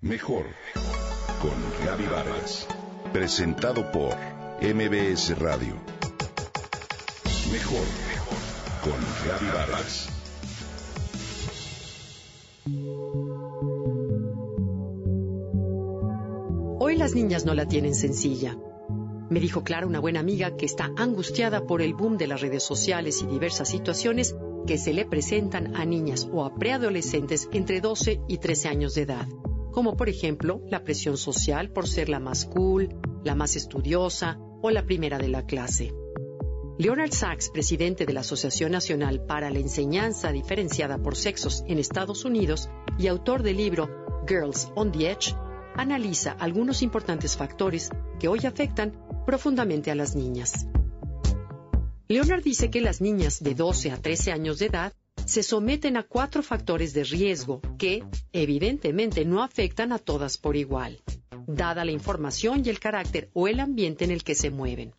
Mejor con Gaby Vargas. Presentado por MBS Radio. Mejor con Gaby Vargas. Hoy las niñas no la tienen sencilla. Me dijo Clara, una buena amiga, que está angustiada por el boom de las redes sociales y diversas situaciones que se le presentan a niñas o a preadolescentes entre 12 y 13 años de edad como por ejemplo la presión social por ser la más cool, la más estudiosa o la primera de la clase. Leonard Sachs, presidente de la Asociación Nacional para la Enseñanza Diferenciada por Sexos en Estados Unidos y autor del libro Girls on the Edge, analiza algunos importantes factores que hoy afectan profundamente a las niñas. Leonard dice que las niñas de 12 a 13 años de edad se someten a cuatro factores de riesgo que, evidentemente, no afectan a todas por igual, dada la información y el carácter o el ambiente en el que se mueven.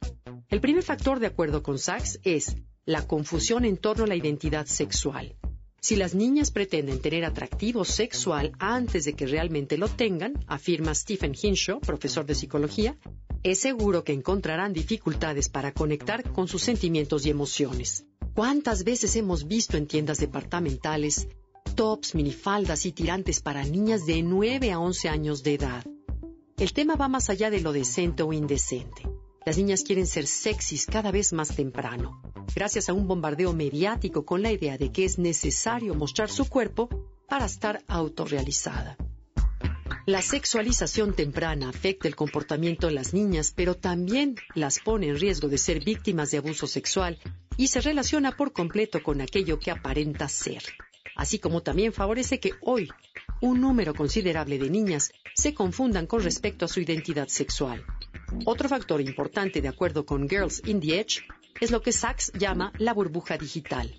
El primer factor, de acuerdo con Sachs, es la confusión en torno a la identidad sexual. Si las niñas pretenden tener atractivo sexual antes de que realmente lo tengan, afirma Stephen Hinshaw, profesor de psicología, es seguro que encontrarán dificultades para conectar con sus sentimientos y emociones. ¿Cuántas veces hemos visto en tiendas departamentales tops, minifaldas y tirantes para niñas de 9 a 11 años de edad? El tema va más allá de lo decente o indecente. Las niñas quieren ser sexys cada vez más temprano, gracias a un bombardeo mediático con la idea de que es necesario mostrar su cuerpo para estar autorrealizada. La sexualización temprana afecta el comportamiento de las niñas, pero también las pone en riesgo de ser víctimas de abuso sexual y se relaciona por completo con aquello que aparenta ser, así como también favorece que hoy un número considerable de niñas se confundan con respecto a su identidad sexual. Otro factor importante, de acuerdo con Girls in the Edge, es lo que Sachs llama la burbuja digital.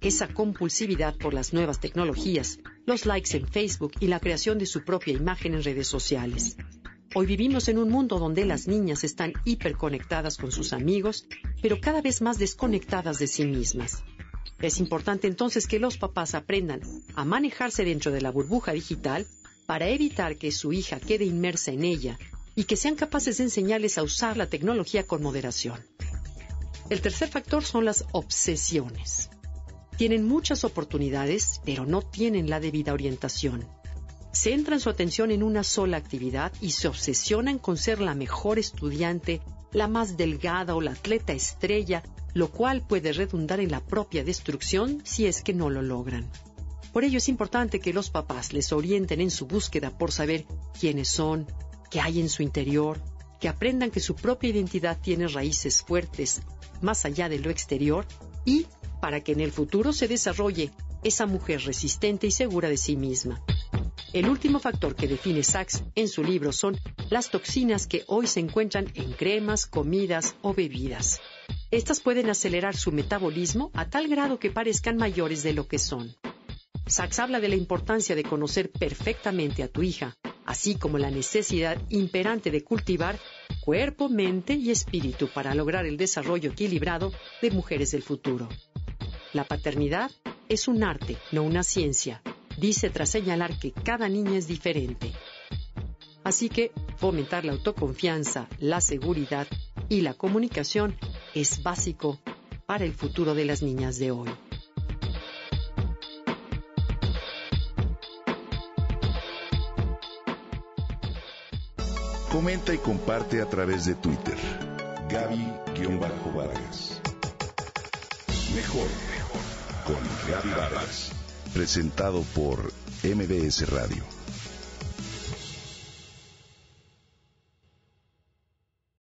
Esa compulsividad por las nuevas tecnologías, los likes en Facebook y la creación de su propia imagen en redes sociales. Hoy vivimos en un mundo donde las niñas están hiperconectadas con sus amigos, pero cada vez más desconectadas de sí mismas. Es importante entonces que los papás aprendan a manejarse dentro de la burbuja digital para evitar que su hija quede inmersa en ella y que sean capaces de enseñarles a usar la tecnología con moderación. El tercer factor son las obsesiones. Tienen muchas oportunidades, pero no tienen la debida orientación centran su atención en una sola actividad y se obsesionan con ser la mejor estudiante, la más delgada o la atleta estrella, lo cual puede redundar en la propia destrucción si es que no lo logran. Por ello es importante que los papás les orienten en su búsqueda por saber quiénes son, qué hay en su interior, que aprendan que su propia identidad tiene raíces fuertes más allá de lo exterior y para que en el futuro se desarrolle esa mujer resistente y segura de sí misma. El último factor que define Sachs en su libro son las toxinas que hoy se encuentran en cremas, comidas o bebidas. Estas pueden acelerar su metabolismo a tal grado que parezcan mayores de lo que son. Sachs habla de la importancia de conocer perfectamente a tu hija, así como la necesidad imperante de cultivar cuerpo, mente y espíritu para lograr el desarrollo equilibrado de mujeres del futuro. La paternidad es un arte, no una ciencia, dice tras señalar que cada niña es diferente. Así que fomentar la autoconfianza, la seguridad y la comunicación es básico para el futuro de las niñas de hoy. Comenta y comparte a través de Twitter. Gaby-Vargas. Mejor con Gaby Vargas presentado por MBS Radio.